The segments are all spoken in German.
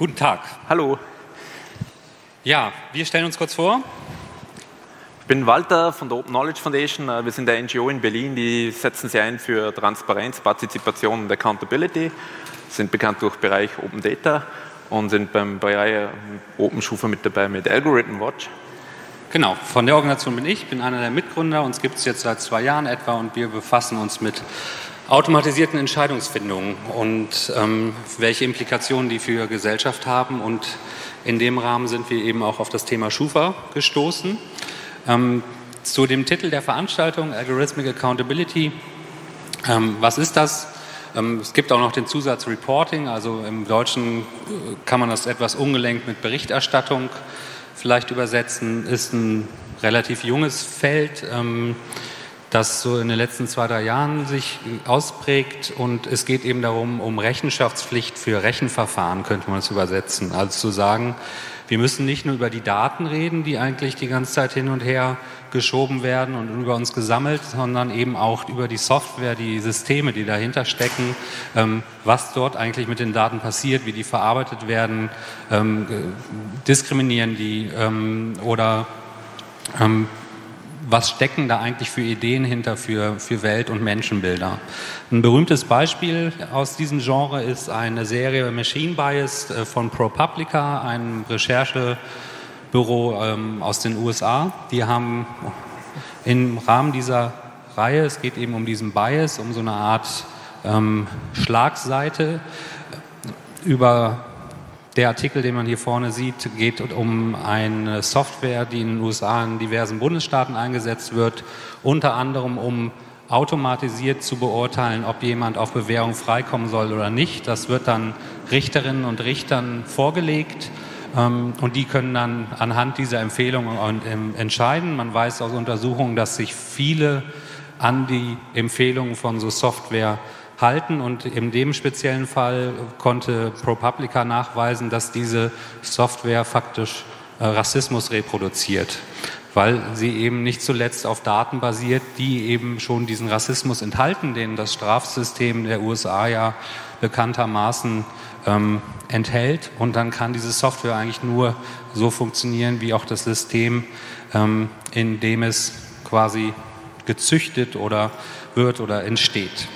Guten Tag. Hallo. Ja, wir stellen uns kurz vor. Ich bin Walter von der Open Knowledge Foundation. Äh, wir sind der NGO in Berlin, die setzen sich ein für Transparenz, Partizipation und Accountability, sind bekannt durch Bereich Open Data und sind beim Bereich Open Schufa mit dabei mit Algorithm Watch. Genau, von der Organisation bin ich, bin einer der Mitgründer. Uns gibt es jetzt seit zwei Jahren etwa und wir befassen uns mit automatisierten Entscheidungsfindungen und ähm, welche Implikationen die für Gesellschaft haben. Und in dem Rahmen sind wir eben auch auf das Thema Schufa gestoßen. Ähm, zu dem Titel der Veranstaltung, Algorithmic Accountability. Ähm, was ist das? Ähm, es gibt auch noch den Zusatz Reporting, also im Deutschen äh, kann man das etwas ungelenkt mit Berichterstattung vielleicht übersetzen, ist ein relativ junges Feld, ähm, das so in den letzten zwei, drei Jahren sich ausprägt und es geht eben darum, um Rechenschaftspflicht für Rechenverfahren, könnte man es übersetzen. Also zu sagen, wir müssen nicht nur über die Daten reden, die eigentlich die ganze Zeit hin und her geschoben werden und über uns gesammelt, sondern eben auch über die Software, die Systeme, die dahinter stecken, ähm, was dort eigentlich mit den Daten passiert, wie die verarbeitet werden, ähm, diskriminieren die ähm, oder was stecken da eigentlich für Ideen hinter für, für Welt- und Menschenbilder. Ein berühmtes Beispiel aus diesem Genre ist eine Serie Machine Bias äh, von ProPublica, einem Recherchebüro ähm, aus den USA. Die haben im Rahmen dieser Reihe, es geht eben um diesen Bias, um so eine Art ähm, Schlagseite über der Artikel, den man hier vorne sieht, geht um eine Software, die in den USA in diversen Bundesstaaten eingesetzt wird, unter anderem um automatisiert zu beurteilen, ob jemand auf Bewährung freikommen soll oder nicht. Das wird dann Richterinnen und Richtern vorgelegt ähm, und die können dann anhand dieser Empfehlungen ähm, entscheiden. Man weiß aus Untersuchungen, dass sich viele an die Empfehlungen von so Software halten. Und in dem speziellen Fall konnte ProPublica nachweisen, dass diese Software faktisch äh, Rassismus reproduziert, weil sie eben nicht zuletzt auf Daten basiert, die eben schon diesen Rassismus enthalten, den das Strafsystem der USA ja bekanntermaßen ähm, enthält. Und dann kann diese Software eigentlich nur so funktionieren, wie auch das System, ähm, in dem es quasi gezüchtet oder wird oder entsteht.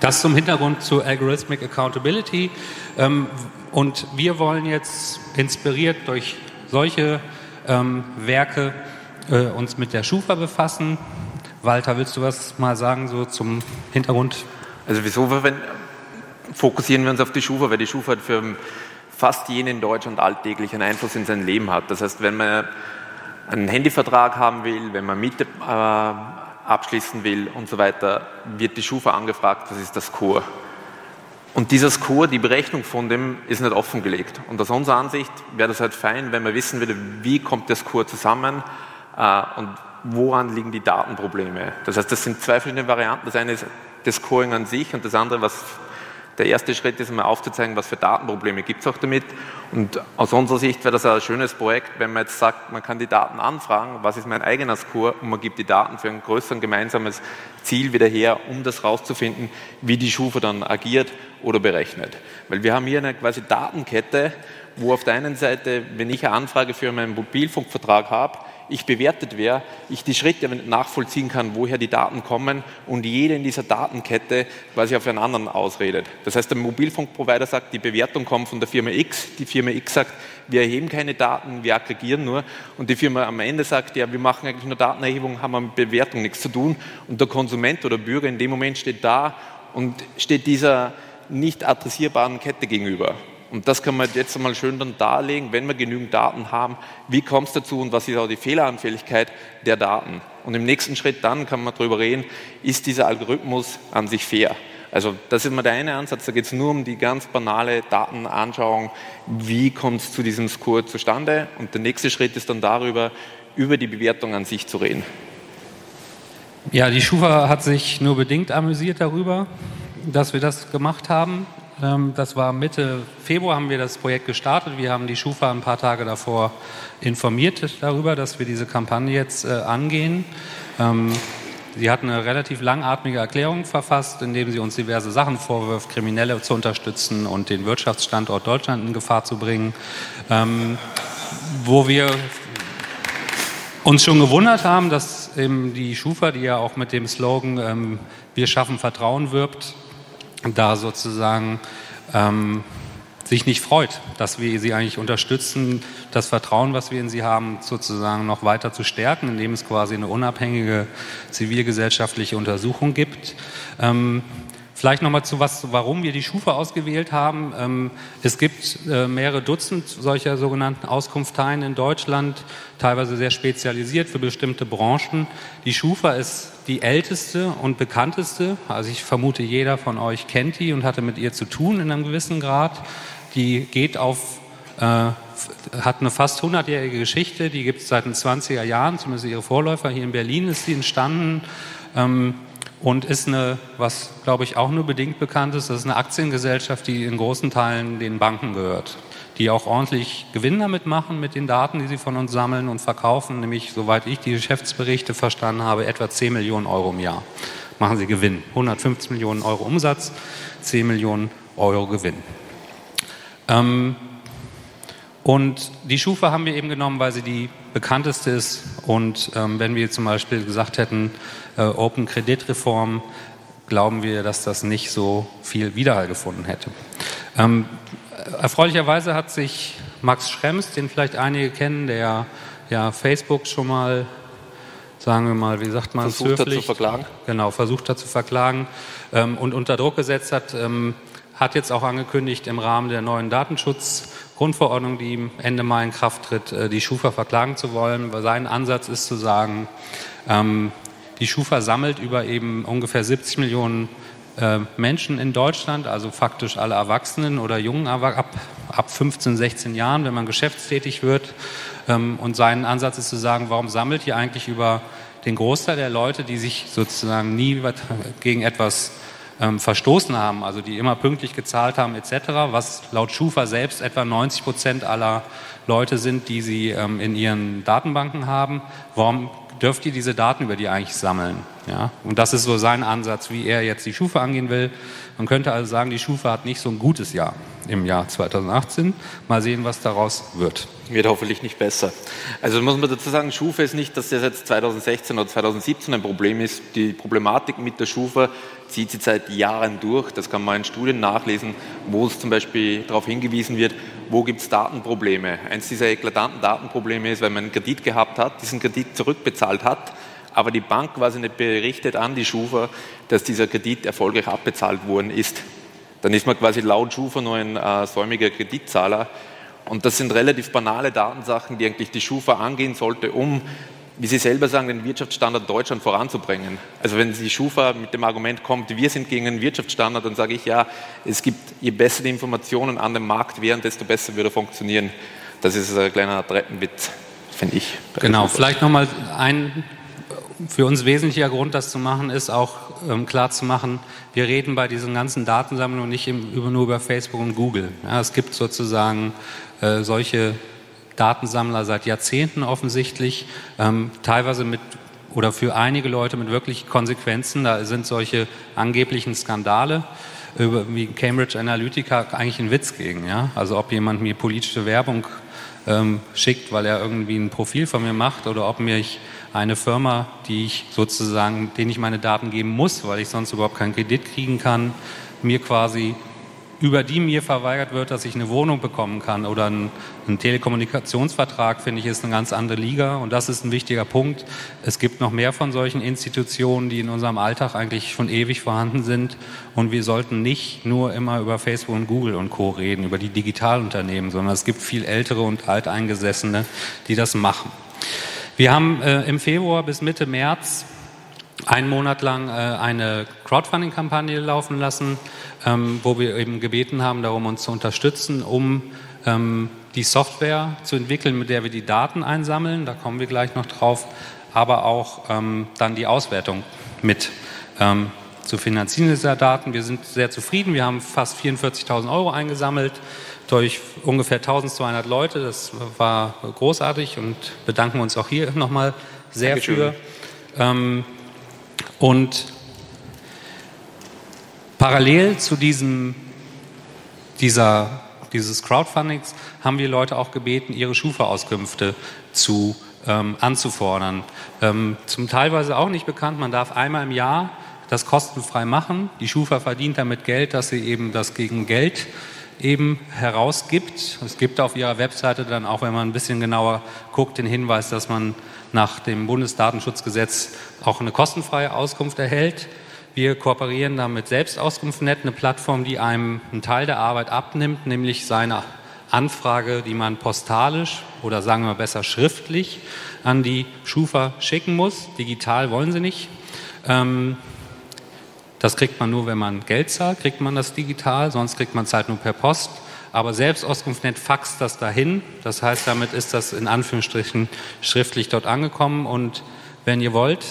Das zum Hintergrund zu Algorithmic Accountability. Ähm, und wir wollen jetzt inspiriert durch solche ähm, Werke äh, uns mit der Schufa befassen. Walter, willst du was mal sagen so zum Hintergrund? Also wieso fokussieren wir uns auf die Schufa, weil die Schufa für fast jeden in Deutschland alltäglich einen Einfluss in sein Leben hat. Das heißt, wenn man einen Handyvertrag haben will, wenn man Miete äh, abschließen will und so weiter, wird die Schufa angefragt, was ist das Score? Und dieser Score, die Berechnung von dem, ist nicht offengelegt. Und aus unserer Ansicht wäre das halt fein, wenn man wissen würde, wie kommt der Score zusammen äh, und woran liegen die Datenprobleme. Das heißt, das sind zwei verschiedene Varianten. Das eine ist das Scoring an sich und das andere, was der erste Schritt ist, einmal aufzuzeigen, was für Datenprobleme gibt es auch damit. Und aus unserer Sicht wäre das ein schönes Projekt, wenn man jetzt sagt, man kann die Daten anfragen, was ist mein eigener Score und man gibt die Daten für ein größeres gemeinsames Ziel wieder her, um das rauszufinden, wie die Schufa dann agiert oder berechnet. Weil wir haben hier eine quasi Datenkette, wo auf der einen Seite, wenn ich eine Anfrage für meinen Mobilfunkvertrag habe, ich bewertet wäre, ich die Schritte nachvollziehen kann, woher die Daten kommen und jede in dieser Datenkette quasi auf einen anderen ausredet. Das heißt, der Mobilfunkprovider sagt, die Bewertung kommt von der Firma X, die Firma X sagt, wir erheben keine Daten, wir aggregieren nur und die Firma am Ende sagt, ja, wir machen eigentlich nur Datenerhebung, haben mit Bewertung nichts zu tun und der Konsument oder Bürger in dem Moment steht da und steht dieser nicht adressierbaren Kette gegenüber. Und das kann man jetzt einmal schön dann darlegen, wenn wir genügend Daten haben, wie kommt es dazu und was ist auch die Fehleranfälligkeit der Daten. Und im nächsten Schritt dann kann man darüber reden, ist dieser Algorithmus an sich fair. Also das ist mal der eine Ansatz, da geht es nur um die ganz banale Datenanschauung, wie kommt es zu diesem Score zustande. Und der nächste Schritt ist dann darüber, über die Bewertung an sich zu reden. Ja, die Schufa hat sich nur bedingt amüsiert darüber, dass wir das gemacht haben. Ähm, das war Mitte Februar haben wir das Projekt gestartet. Wir haben die Schufa ein paar Tage davor informiert darüber, dass wir diese Kampagne jetzt äh, angehen. Ähm, sie hat eine relativ langatmige Erklärung verfasst, in dem sie uns diverse Sachen vorwirft, Kriminelle zu unterstützen und den Wirtschaftsstandort Deutschland in Gefahr zu bringen, ähm, wo wir uns schon gewundert haben, dass eben die Schufa, die ja auch mit dem Slogan Wir schaffen Vertrauen wirbt, da sozusagen ähm, sich nicht freut, dass wir sie eigentlich unterstützen, das Vertrauen, was wir in sie haben, sozusagen noch weiter zu stärken, indem es quasi eine unabhängige zivilgesellschaftliche Untersuchung gibt. Ähm, Vielleicht nochmal zu was, warum wir die Schufa ausgewählt haben. Ähm, es gibt äh, mehrere Dutzend solcher sogenannten Auskunfteien in Deutschland, teilweise sehr spezialisiert für bestimmte Branchen. Die Schufa ist die älteste und bekannteste. Also ich vermute, jeder von euch kennt die und hatte mit ihr zu tun in einem gewissen Grad. Die geht auf äh, hat eine fast 100-jährige Geschichte, die gibt es seit den 20er Jahren, zumindest ihre Vorläufer. Hier in Berlin ist sie entstanden. Und ist eine, was glaube ich auch nur bedingt bekannt ist, das ist eine Aktiengesellschaft, die in großen Teilen den Banken gehört, die auch ordentlich Gewinn damit machen mit den Daten, die sie von uns sammeln und verkaufen, nämlich, soweit ich die Geschäftsberichte verstanden habe, etwa 10 Millionen Euro im Jahr machen sie Gewinn. 150 Millionen Euro Umsatz, 10 Millionen Euro Gewinn. Ähm, und die Schufa haben wir eben genommen, weil sie die bekannteste ist. Und ähm, wenn wir zum Beispiel gesagt hätten, äh, Open Kreditreform, glauben wir, dass das nicht so viel Widerhall gefunden hätte. Ähm, erfreulicherweise hat sich Max Schrems, den vielleicht einige kennen, der ja Facebook schon mal, sagen wir mal, wie sagt man, versucht hat zu verklagen. Genau, versucht hat zu verklagen ähm, und unter Druck gesetzt hat, ähm, hat jetzt auch angekündigt, im Rahmen der neuen Datenschutzgrundverordnung, die Ende Mai in Kraft tritt, äh, die Schufa verklagen zu wollen. Sein Ansatz ist zu sagen, ähm, die Schufa sammelt über eben ungefähr 70 Millionen äh, Menschen in Deutschland, also faktisch alle Erwachsenen oder Jungen ab, ab 15, 16 Jahren, wenn man geschäftstätig wird. Ähm, und sein Ansatz ist zu sagen, warum sammelt ihr eigentlich über den Großteil der Leute, die sich sozusagen nie gegen etwas ähm, verstoßen haben, also die immer pünktlich gezahlt haben etc., was laut Schufa selbst etwa 90 Prozent aller Leute sind, die sie ähm, in ihren Datenbanken haben. Warum dürft ihr diese Daten über die eigentlich sammeln? Ja? Und das ist so sein Ansatz, wie er jetzt die Schufa angehen will. Man könnte also sagen, die Schufa hat nicht so ein gutes Jahr im Jahr 2018. Mal sehen, was daraus wird. Wird hoffentlich nicht besser. Also muss man dazu sagen, Schufa ist nicht, dass das jetzt 2016 oder 2017 ein Problem ist. Die Problematik mit der Schufa zieht sich seit Jahren durch. Das kann man in Studien nachlesen, wo es zum Beispiel darauf hingewiesen wird, wo gibt es Datenprobleme. Eins dieser eklatanten Datenprobleme ist, wenn man einen Kredit gehabt hat, diesen Kredit zurückbezahlt hat, aber die Bank quasi nicht berichtet an die Schufa, dass dieser Kredit erfolgreich abbezahlt worden ist. Dann ist man quasi laut Schufa nur ein äh, säumiger Kreditzahler. Und das sind relativ banale Datensachen, die eigentlich die Schufa angehen sollte, um, wie Sie selber sagen, den Wirtschaftsstandard Deutschland voranzubringen. Also wenn die Schufa mit dem Argument kommt, wir sind gegen den Wirtschaftsstandard, dann sage ich ja, es gibt, je besser die Informationen an dem Markt wären, desto besser würde er funktionieren. Das ist ein kleiner Treppenwitz, finde ich. Genau, vielleicht nochmal ein für uns wesentlicher Grund, das zu machen, ist auch ähm, klar zu machen, wir reden bei diesen ganzen Datensammlungen nicht im, über, nur über Facebook und Google. Ja, es gibt sozusagen äh, solche Datensammler seit Jahrzehnten offensichtlich, ähm, teilweise mit oder für einige Leute mit wirklich Konsequenzen. Da sind solche angeblichen Skandale über, wie Cambridge Analytica eigentlich ein Witz gegen. Ja? Also ob jemand mir politische Werbung ähm, schickt, weil er irgendwie ein Profil von mir macht oder ob mir ich eine Firma, die ich sozusagen, denen ich meine Daten geben muss, weil ich sonst überhaupt keinen Kredit kriegen kann, mir quasi über die mir verweigert wird, dass ich eine Wohnung bekommen kann oder einen, einen, Telekommunikationsvertrag, finde ich, ist eine ganz andere Liga. Und das ist ein wichtiger Punkt. Es gibt noch mehr von solchen Institutionen, die in unserem Alltag eigentlich schon ewig vorhanden sind. Und wir sollten nicht nur immer über Facebook und Google und Co. reden, über die Digitalunternehmen, sondern es gibt viel ältere und alteingesessene, die das machen. Wir haben äh, im Februar bis Mitte März einen Monat lang äh, eine Crowdfunding-Kampagne laufen lassen, ähm, wo wir eben gebeten haben, darum uns zu unterstützen, um ähm, die Software zu entwickeln, mit der wir die Daten einsammeln. Da kommen wir gleich noch drauf, aber auch ähm, dann die Auswertung mit zu finanzieren dieser Daten. Wir sind sehr zufrieden. Wir haben fast 44.000 Euro eingesammelt durch ungefähr 1200 Leute. Das war großartig und bedanken uns auch hier nochmal sehr Dankeschön. für. Und parallel zu diesem, dieser, dieses Crowdfundings haben wir Leute auch gebeten, ihre Schufa-Auskünfte zu ähm, anzufordern. Ähm, zum teilweise auch nicht bekannt, man darf einmal im Jahr das kostenfrei machen. Die Schufa verdient damit Geld, dass sie eben das gegen Geld eben herausgibt. Es gibt auf ihrer Webseite dann auch, wenn man ein bisschen genauer guckt, den Hinweis, dass man nach dem Bundesdatenschutzgesetz auch eine kostenfreie Auskunft erhält. Wir kooperieren da mit Selbstauskunft.net, eine Plattform, die einem einen Teil der Arbeit abnimmt, nämlich seine Anfrage, die man postalisch oder sagen wir besser schriftlich an die Schufa schicken muss. Digital wollen sie nicht. Ähm, das kriegt man nur, wenn man Geld zahlt, kriegt man das digital, sonst kriegt man es halt nur per Post. Aber selbst Auskunft.net faxt das dahin. Das heißt, damit ist das in Anführungsstrichen schriftlich dort angekommen. Und wenn ihr wollt,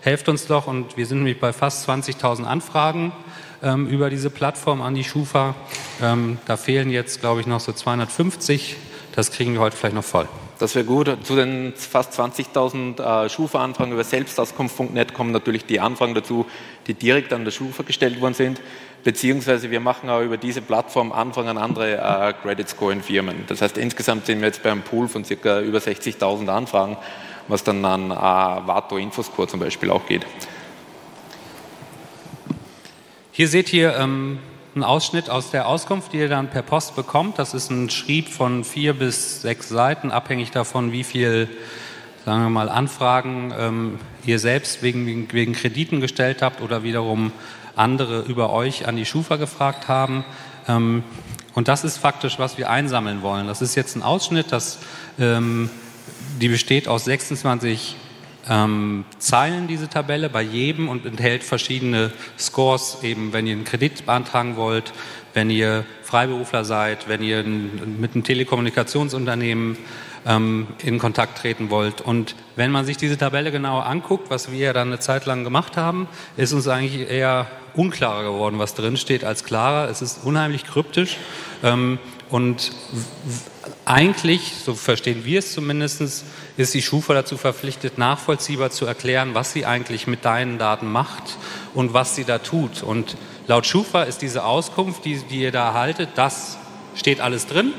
helft uns doch. Und wir sind nämlich bei fast 20.000 Anfragen ähm, über diese Plattform an die Schufa. Ähm, da fehlen jetzt, glaube ich, noch so 250. Das kriegen wir heute vielleicht noch voll. Das wäre gut. Zu den fast 20.000 äh, Schufa-Anfragen über Selbstauskunft.net kommen natürlich die Anfragen dazu, die direkt an der Schufa gestellt worden sind. Beziehungsweise wir machen auch über diese Plattform Anfragen an andere äh, Credit Scoring Firmen. Das heißt, insgesamt sind wir jetzt bei einem Pool von ca. über 60.000 Anfragen, was dann an äh, Vato Infoscore zum Beispiel auch geht. Hier seht ihr ähm, ein Ausschnitt aus der Auskunft, die ihr dann per Post bekommt. Das ist ein Schrieb von vier bis sechs Seiten, abhängig davon, wie viel, sagen wir mal, Anfragen ähm, ihr selbst wegen, wegen Krediten gestellt habt oder wiederum andere über euch an die Schufa gefragt haben. Ähm, und das ist faktisch, was wir einsammeln wollen. Das ist jetzt ein Ausschnitt, das, ähm, die besteht aus 26 ähm, Zeilen, diese Tabelle, bei jedem und enthält verschiedene Scores, eben wenn ihr einen Kredit beantragen wollt, wenn ihr Freiberufler seid, wenn ihr mit einem Telekommunikationsunternehmen ähm, in Kontakt treten wollt. Und wenn man sich diese Tabelle genauer anguckt, was wir dann eine Zeit lang gemacht haben, ist uns eigentlich eher unklarer geworden, was drin steht, als klarer. Es ist unheimlich kryptisch. Ähm, und eigentlich, so verstehen wir es zumindest, ist die Schufa dazu verpflichtet, nachvollziehbar zu erklären, was sie eigentlich mit deinen Daten macht und was sie da tut. Und laut Schufa ist diese Auskunft, die, die ihr da erhaltet, das steht alles drin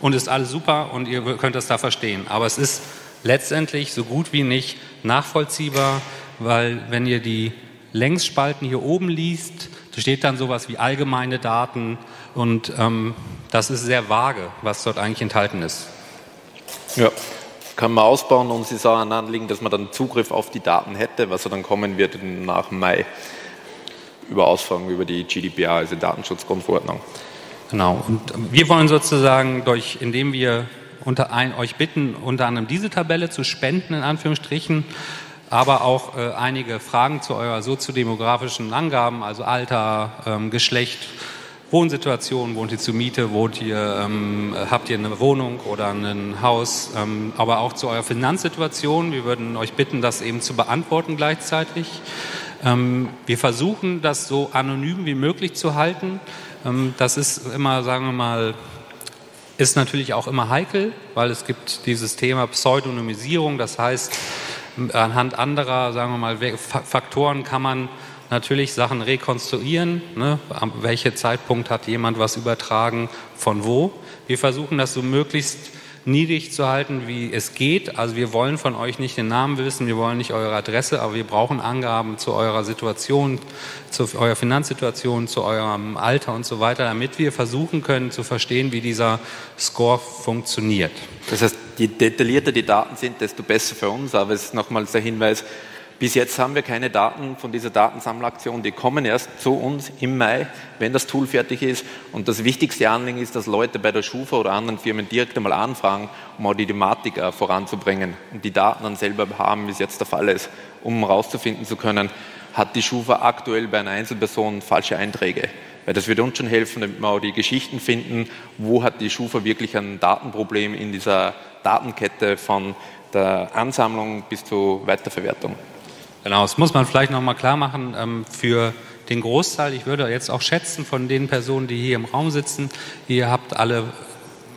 und ist alles super und ihr könnt das da verstehen. Aber es ist letztendlich so gut wie nicht nachvollziehbar, weil wenn ihr die Längsspalten hier oben liest, da steht dann sowas wie allgemeine Daten und ähm, das ist sehr vage, was dort eigentlich enthalten ist. Ja, kann man ausbauen und Sie sagen anliegen, dass man dann Zugriff auf die Daten hätte, was dann kommen wird nach Mai über Ausfragen über die GDPR, also Datenschutzgrundverordnung. Genau, und wir wollen sozusagen durch, indem wir unter ein, euch bitten, unter anderem diese Tabelle zu spenden, in Anführungsstrichen, aber auch äh, einige Fragen zu eurer soziodemografischen Angaben, also Alter, ähm, Geschlecht, Wohnsituation, wohnt ihr zur Miete, wohnt ihr, ähm, habt ihr eine Wohnung oder ein Haus, ähm, aber auch zu eurer Finanzsituation. Wir würden euch bitten, das eben zu beantworten gleichzeitig. Ähm, wir versuchen, das so anonym wie möglich zu halten. Ähm, das ist immer, sagen wir mal, ist natürlich auch immer heikel, weil es gibt dieses Thema Pseudonymisierung. Das heißt, anhand anderer, sagen wir mal, Faktoren kann man natürlich Sachen rekonstruieren. Ne? An welchem Zeitpunkt hat jemand was übertragen, von wo. Wir versuchen das so möglichst niedrig zu halten, wie es geht. Also wir wollen von euch nicht den Namen wissen, wir wollen nicht eure Adresse, aber wir brauchen Angaben zu eurer Situation, zu eurer Finanzsituation, zu eurem Alter und so weiter, damit wir versuchen können zu verstehen, wie dieser Score funktioniert. Das heißt, je detaillierter die Daten sind, desto besser für uns. Aber es ist nochmals der Hinweis, bis jetzt haben wir keine Daten von dieser Datensammelaktion. Die kommen erst zu uns im Mai, wenn das Tool fertig ist. Und das wichtigste Anliegen ist, dass Leute bei der Schufa oder anderen Firmen direkt einmal anfragen, um auch die Thematik äh, voranzubringen und die Daten dann selber haben, wie es jetzt der Fall ist, um herauszufinden zu können, hat die Schufa aktuell bei einer Einzelperson falsche Einträge. Weil das wird uns schon helfen, damit wir auch die Geschichten finden, wo hat die Schufa wirklich ein Datenproblem in dieser Datenkette von der Ansammlung bis zur Weiterverwertung. Genau, das muss man vielleicht nochmal klar machen. Ähm, für den Großteil, ich würde jetzt auch schätzen von den Personen, die hier im Raum sitzen, ihr habt alle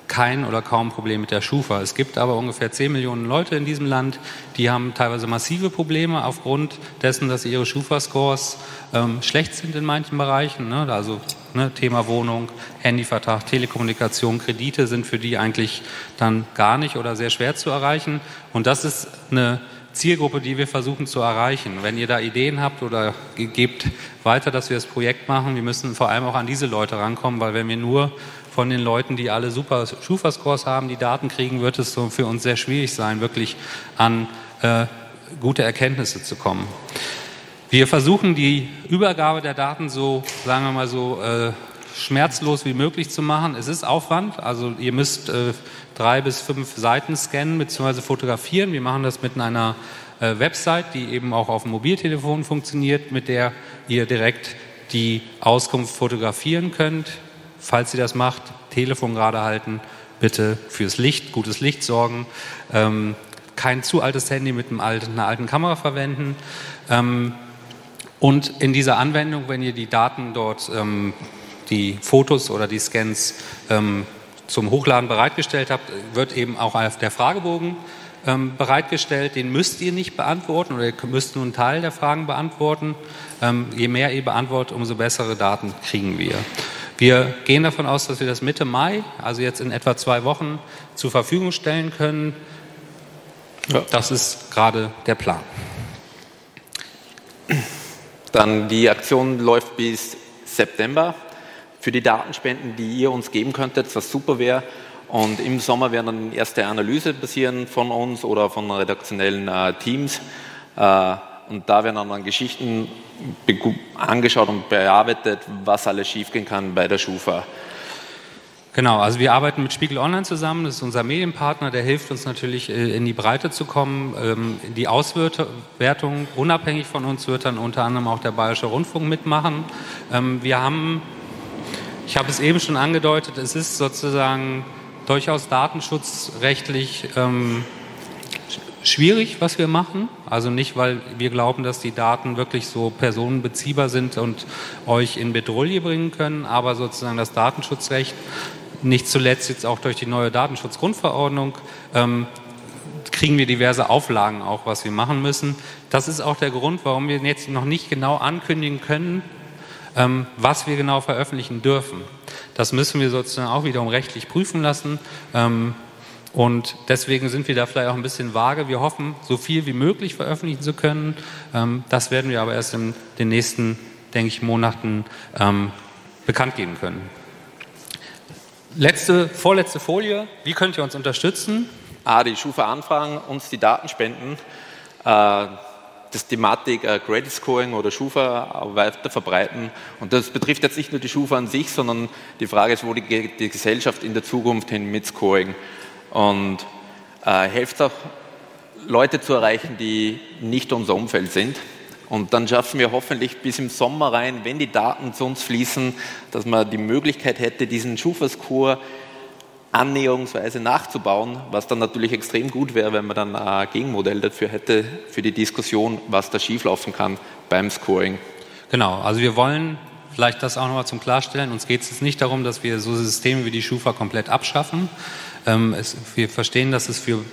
kein oder kaum Problem mit der Schufa. Es gibt aber ungefähr 10 Millionen Leute in diesem Land, die haben teilweise massive Probleme aufgrund dessen, dass ihre Schufa-Scores ähm, schlecht sind in manchen Bereichen. Ne? Also ne, Thema Wohnung, Handyvertrag, Telekommunikation, Kredite sind für die eigentlich dann gar nicht oder sehr schwer zu erreichen. Und das ist eine Zielgruppe, die wir versuchen zu erreichen. Wenn ihr da Ideen habt oder gebt weiter, dass wir das Projekt machen, wir müssen vor allem auch an diese Leute rankommen, weil wenn wir nur von den Leuten, die alle super Schufa-Scores haben, die Daten kriegen, wird es so für uns sehr schwierig sein, wirklich an äh, gute Erkenntnisse zu kommen. Wir versuchen die Übergabe der Daten so, sagen wir mal so, äh, schmerzlos wie möglich zu machen. Es ist Aufwand, also ihr müsst äh, drei bis fünf Seiten scannen bzw. fotografieren. Wir machen das mit einer äh, Website, die eben auch auf dem Mobiltelefon funktioniert, mit der ihr direkt die Auskunft fotografieren könnt. Falls ihr das macht, Telefon gerade halten, bitte fürs Licht, gutes Licht sorgen. Ähm, kein zu altes Handy mit einem alten, einer alten Kamera verwenden. Ähm, und in dieser Anwendung, wenn ihr die Daten dort, ähm, die Fotos oder die Scans ähm, zum Hochladen bereitgestellt habt, wird eben auch der Fragebogen ähm, bereitgestellt. Den müsst ihr nicht beantworten oder ihr müsst nur einen Teil der Fragen beantworten. Ähm, je mehr ihr beantwortet, umso bessere Daten kriegen wir. Wir gehen davon aus, dass wir das Mitte Mai, also jetzt in etwa zwei Wochen, zur Verfügung stellen können. Ja. Das ist gerade der Plan. Dann die Aktion läuft bis September für die Datenspenden, die ihr uns geben könntet, was super wäre. Und im Sommer werden dann erste Analyse passieren von uns oder von redaktionellen äh, Teams. Äh, und da werden dann Geschichten angeschaut und bearbeitet, was alles schiefgehen kann bei der Schufa. Genau, also wir arbeiten mit Spiegel Online zusammen, das ist unser Medienpartner, der hilft uns natürlich äh, in die Breite zu kommen. Ähm, die Auswertung unabhängig von uns wird dann unter anderem auch der Bayerische Rundfunk mitmachen. Ähm, wir haben ich habe es eben schon angedeutet, es ist sozusagen durchaus datenschutzrechtlich ähm, schwierig, was wir machen. Also nicht, weil wir glauben, dass die Daten wirklich so personenbeziehbar sind und euch in Bedrohung bringen können, aber sozusagen das Datenschutzrecht, nicht zuletzt jetzt auch durch die neue Datenschutzgrundverordnung, ähm, kriegen wir diverse Auflagen auch, was wir machen müssen. Das ist auch der Grund, warum wir jetzt noch nicht genau ankündigen können, ähm, was wir genau veröffentlichen dürfen. Das müssen wir sozusagen auch wiederum rechtlich prüfen lassen. Ähm, und deswegen sind wir da vielleicht auch ein bisschen vage. Wir hoffen, so viel wie möglich veröffentlichen zu können. Ähm, das werden wir aber erst in den nächsten, denke ich, Monaten bekannt geben können. Letzte, vorletzte Folie. Wie könnt ihr uns unterstützen? A, die Schufa anfragen, uns die Daten spenden. Äh, das Thematik äh, Credit Scoring oder Schufa weiter verbreiten. Und das betrifft jetzt nicht nur die Schufa an sich, sondern die Frage ist, wo die, die Gesellschaft in der Zukunft hin mit Scoring. Und äh, hilft auch, Leute zu erreichen, die nicht unser Umfeld sind. Und dann schaffen wir hoffentlich bis im Sommer rein, wenn die Daten zu uns fließen, dass man die Möglichkeit hätte, diesen Schufa-Score annäherungsweise nachzubauen, was dann natürlich extrem gut wäre, wenn man dann ein Gegenmodell dafür hätte, für die Diskussion, was da schieflaufen kann beim Scoring. Genau, also wir wollen vielleicht das auch nochmal zum Klarstellen, uns geht es jetzt nicht darum, dass wir so Systeme wie die Schufa komplett abschaffen. Ähm, es, wir verstehen, dass es für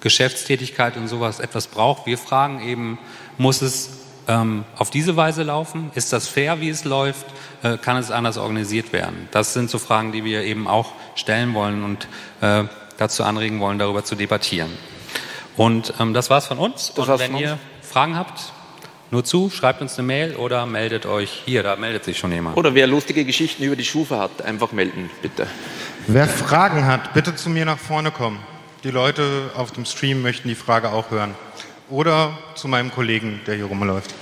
Geschäftstätigkeit und sowas etwas braucht. Wir fragen eben, muss es ähm, auf diese Weise laufen? Ist das fair, wie es läuft? Äh, kann es anders organisiert werden? Das sind so Fragen, die wir eben auch stellen wollen und äh, dazu anregen wollen, darüber zu debattieren. Und ähm, das war's von uns. Das und wenn ihr uns. Fragen habt, nur zu, schreibt uns eine Mail oder meldet euch hier, da meldet sich schon jemand. Oder wer lustige Geschichten über die Schufa hat, einfach melden, bitte. Wer Fragen hat, bitte zu mir nach vorne kommen. Die Leute auf dem Stream möchten die Frage auch hören oder zu meinem Kollegen, der hier rumläuft.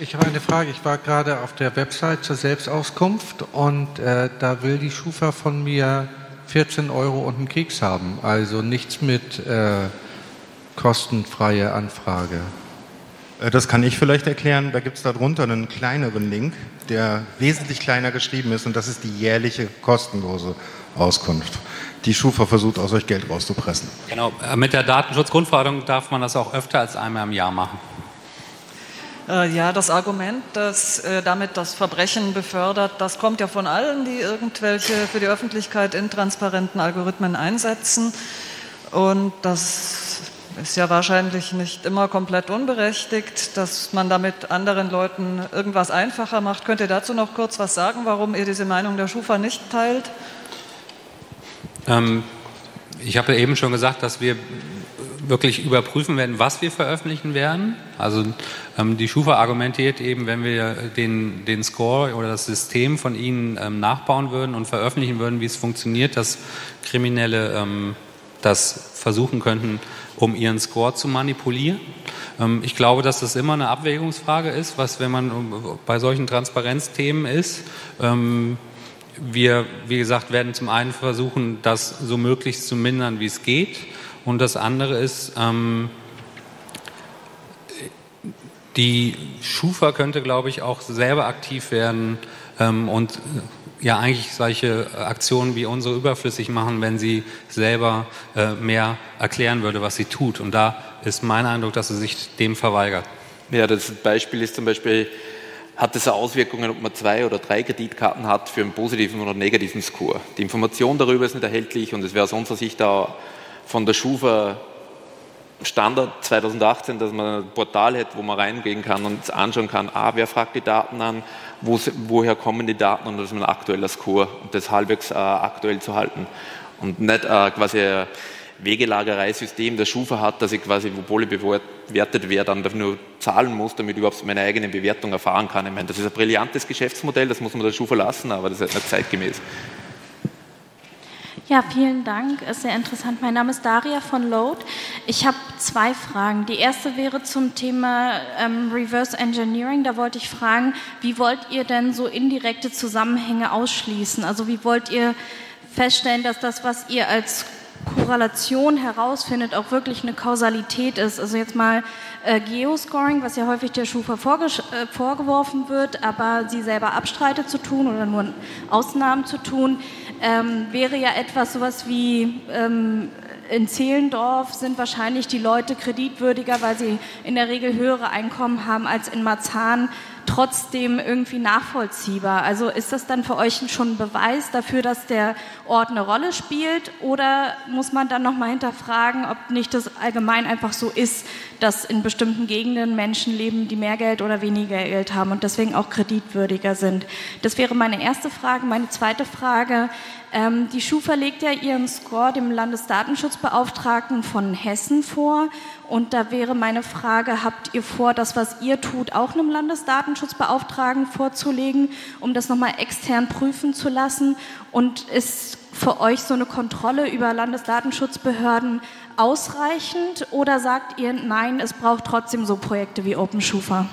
Ich habe eine Frage. Ich war gerade auf der Website zur Selbstauskunft und äh, da will die Schufa von mir 14 Euro und einen Keks haben. Also nichts mit äh, kostenfreie Anfrage. Äh, das kann ich vielleicht erklären. Da gibt es darunter einen kleineren Link, der wesentlich kleiner geschrieben ist und das ist die jährliche kostenlose Auskunft. Die Schufa versucht aus euch Geld rauszupressen. Genau, äh, mit der Datenschutzgrundverordnung darf man das auch öfter als einmal im Jahr machen. Äh, ja, das Argument, dass damit das Verbrechen befördert, das kommt ja von allen, die irgendwelche für die Öffentlichkeit intransparenten Algorithmen einsetzen. Und das ist ja wahrscheinlich nicht immer komplett unberechtigt, dass man damit anderen Leuten irgendwas einfacher macht. Könnt ihr dazu noch kurz was sagen, warum ihr diese Meinung der Schufa nicht teilt? Ähm, ich habe eben schon gesagt, dass wir wirklich überprüfen werden, was wir veröffentlichen werden. Also ähm, die Schufa argumentiert eben, wenn wir den, den Score oder das System von Ihnen ähm, nachbauen würden und veröffentlichen würden, wie es funktioniert, dass Kriminelle ähm, das versuchen könnten, um ihren Score zu manipulieren. Ähm, ich glaube, dass das immer eine Abwägungsfrage ist, was, wenn man bei solchen Transparenzthemen ist. Ähm, wir, wie gesagt, werden zum einen versuchen, das so möglichst zu mindern, wie es geht. Und das andere ist, ähm, die Schufa könnte, glaube ich, auch selber aktiv werden und äh, ja eigentlich solche Aktionen wie unsere überflüssig machen, wenn sie selber äh, mehr erklären würde, was sie tut. Und da ist mein Eindruck, dass sie sich dem verweigert. Ja, das Beispiel ist zum Beispiel, hat es Auswirkungen, ob man zwei oder drei Kreditkarten hat für einen positiven oder negativen Score. Die Information darüber ist nicht erhältlich und es wäre aus unserer Sicht da von der Schufa Standard 2018, dass man ein Portal hätte, wo man reingehen kann und anschauen kann, ah, wer fragt die Daten an, wo, woher kommen die Daten und das ist ein aktueller Score und das halbwegs äh, aktuell zu halten. Und nicht äh, quasi ein Wegelagereisystem der Schufa hat, dass ich quasi, wo Pole bewertet wäre, dann nur zahlen muss, damit ich überhaupt meine eigene Bewertung erfahren kann. Ich meine, das ist ein brillantes Geschäftsmodell, das muss man der Schufa lassen, aber das ist nicht zeitgemäß. Ja, vielen Dank. Ist sehr interessant. Mein Name ist Daria von Load. Ich habe zwei Fragen. Die erste wäre zum Thema ähm, Reverse Engineering. Da wollte ich fragen, wie wollt ihr denn so indirekte Zusammenhänge ausschließen? Also wie wollt ihr feststellen, dass das, was ihr als Korrelation herausfindet, auch wirklich eine Kausalität ist. Also jetzt mal äh, Geoscoring, was ja häufig der Schufa äh, vorgeworfen wird, aber sie selber abstreitet zu tun oder nur Ausnahmen zu tun ähm, wäre ja etwas sowas wie ähm, in Zehlendorf sind wahrscheinlich die Leute kreditwürdiger, weil sie in der Regel höhere Einkommen haben als in Marzahn trotzdem irgendwie nachvollziehbar. Also ist das dann für euch schon ein Beweis dafür, dass der Ort eine Rolle spielt oder muss man dann nochmal hinterfragen, ob nicht das allgemein einfach so ist, dass in bestimmten Gegenden Menschen leben, die mehr Geld oder weniger Geld haben und deswegen auch kreditwürdiger sind? Das wäre meine erste Frage. Meine zweite Frage, ähm, die Schufa legt ja ihren Score dem Landesdatenschutzbeauftragten von Hessen vor. Und da wäre meine Frage, habt ihr vor, das, was ihr tut, auch einem Landesdatenschutzbeauftragten vorzulegen, um das nochmal extern prüfen zu lassen? Und ist für euch so eine Kontrolle über Landesdatenschutzbehörden ausreichend oder sagt ihr, nein, es braucht trotzdem so Projekte wie OpenSchufa?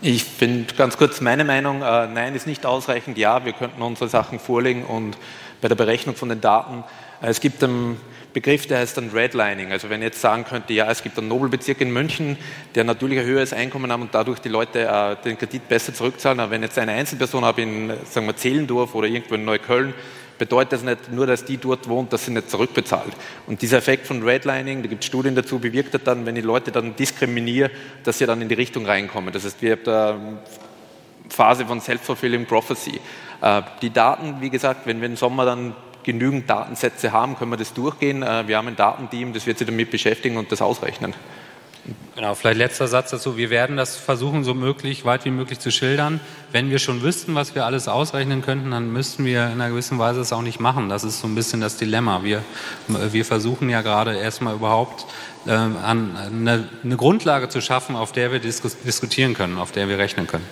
Ich finde ganz kurz meine Meinung, äh, nein, ist nicht ausreichend. Ja, wir könnten unsere Sachen vorlegen und bei der Berechnung von den Daten, äh, es gibt einen Begriff, der heißt dann Redlining. Also wenn ich jetzt sagen könnte, ja, es gibt einen Nobelbezirk in München, der natürlich ein höheres Einkommen hat und dadurch die Leute äh, den Kredit besser zurückzahlen. Aber wenn jetzt eine Einzelperson habe in, sagen wir, Zehlendorf oder irgendwo in Neukölln, bedeutet das nicht nur, dass die dort wohnt, dass sie nicht zurückbezahlt. Und dieser Effekt von Redlining, da gibt es Studien dazu, bewirkt das dann, wenn die Leute dann diskriminieren, dass sie dann in die Richtung reinkommen. Das heißt, wir haben da Phase von Self-Fulfilling Prophecy. Äh, die Daten, wie gesagt, wenn wir im Sommer dann genügend Datensätze haben, können wir das durchgehen. Äh, wir haben ein Datenteam, das wird sich damit beschäftigen und das ausrechnen. Genau, vielleicht letzter Satz dazu. Wir werden das versuchen, so möglich, weit wie möglich zu schildern. Wenn wir schon wüssten, was wir alles ausrechnen könnten, dann müssten wir in einer gewissen Weise es auch nicht machen. Das ist so ein bisschen das Dilemma. Wir, wir versuchen ja gerade erstmal überhaupt äh, an, eine, eine, Grundlage zu schaffen, auf der wir diskutieren können, auf der wir rechnen können.